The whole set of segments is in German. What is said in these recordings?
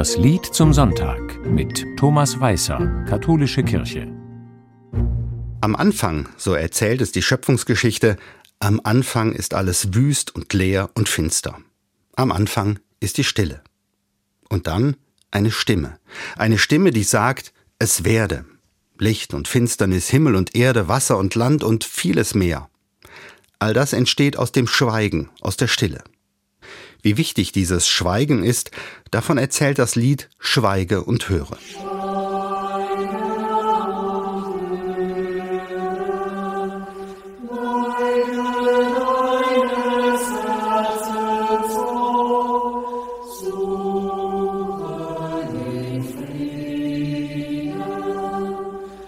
Das Lied zum Sonntag mit Thomas Weißer, Katholische Kirche. Am Anfang, so erzählt es die Schöpfungsgeschichte, am Anfang ist alles wüst und leer und finster. Am Anfang ist die Stille. Und dann eine Stimme. Eine Stimme, die sagt, es werde. Licht und Finsternis, Himmel und Erde, Wasser und Land und vieles mehr. All das entsteht aus dem Schweigen, aus der Stille. Wie wichtig dieses Schweigen ist, davon erzählt das Lied Schweige und höre.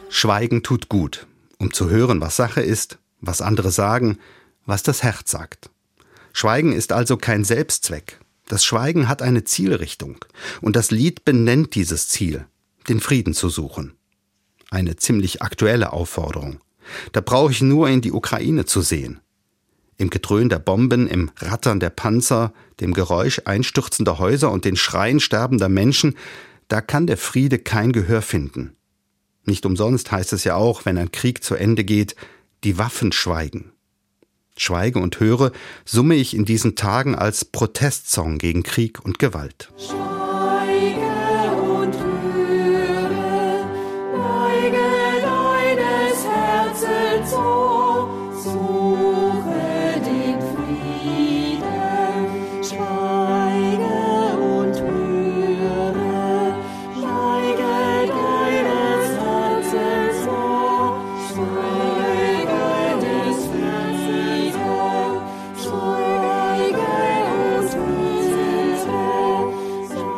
Schweigen tut gut, um zu hören, was Sache ist, was andere sagen, was das Herz sagt. Schweigen ist also kein Selbstzweck. Das Schweigen hat eine Zielrichtung. Und das Lied benennt dieses Ziel, den Frieden zu suchen. Eine ziemlich aktuelle Aufforderung. Da brauche ich nur in die Ukraine zu sehen. Im Gedröhn der Bomben, im Rattern der Panzer, dem Geräusch einstürzender Häuser und den Schreien sterbender Menschen, da kann der Friede kein Gehör finden. Nicht umsonst heißt es ja auch, wenn ein Krieg zu Ende geht, die Waffen schweigen. Schweige und höre summe ich in diesen Tagen als Protestsong gegen Krieg und Gewalt.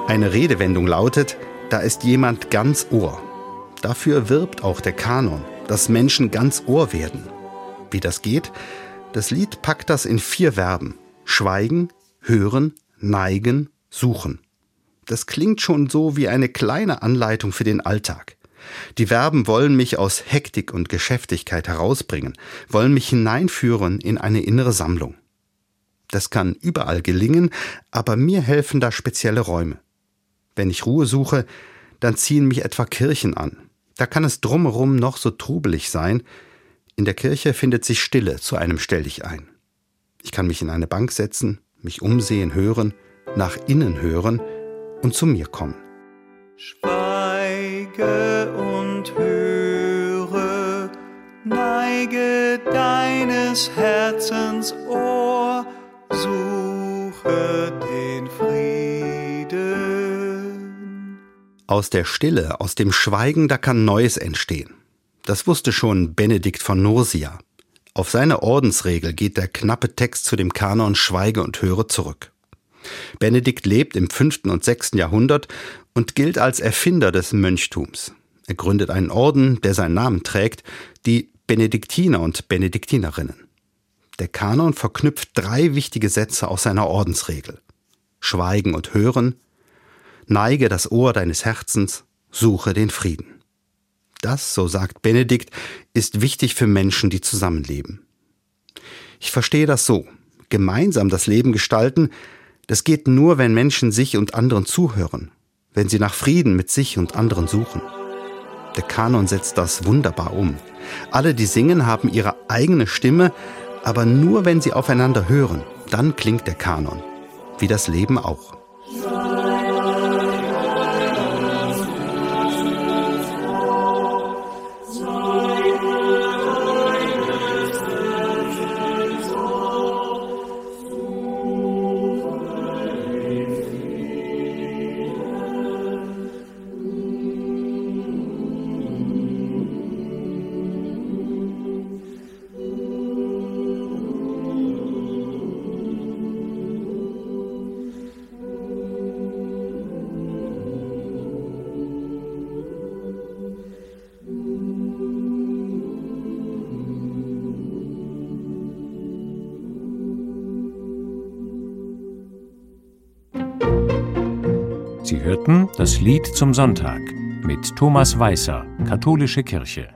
Eine Redewendung lautet, da ist jemand ganz Ohr. Dafür wirbt auch der Kanon, dass Menschen ganz Ohr werden. Wie das geht? Das Lied packt das in vier Verben. Schweigen, hören, neigen, suchen. Das klingt schon so wie eine kleine Anleitung für den Alltag. Die Verben wollen mich aus Hektik und Geschäftigkeit herausbringen, wollen mich hineinführen in eine innere Sammlung. Das kann überall gelingen, aber mir helfen da spezielle Räume. Wenn ich Ruhe suche, dann ziehen mich etwa Kirchen an. Da kann es drumherum noch so trubelig sein. In der Kirche findet sich Stille zu einem Stelldich ein. Ich kann mich in eine Bank setzen, mich umsehen, hören, nach innen hören und zu mir kommen. Schweige und höre, neige deines Herzens Ohr, suche Aus der Stille, aus dem Schweigen, da kann Neues entstehen. Das wusste schon Benedikt von Nursia. Auf seine Ordensregel geht der knappe Text zu dem Kanon Schweige und Höre zurück. Benedikt lebt im 5. und 6. Jahrhundert und gilt als Erfinder des Mönchtums. Er gründet einen Orden, der seinen Namen trägt, die Benediktiner und Benediktinerinnen. Der Kanon verknüpft drei wichtige Sätze aus seiner Ordensregel. Schweigen und Hören, neige das Ohr deines Herzens, suche den Frieden. Das, so sagt Benedikt, ist wichtig für Menschen, die zusammenleben. Ich verstehe das so. Gemeinsam das Leben gestalten, das geht nur, wenn Menschen sich und anderen zuhören, wenn sie nach Frieden mit sich und anderen suchen. Der Kanon setzt das wunderbar um. Alle, die singen, haben ihre eigene Stimme, aber nur wenn sie aufeinander hören, dann klingt der Kanon. Wie das Leben auch. Sie hörten das Lied zum Sonntag mit Thomas Weißer, Katholische Kirche.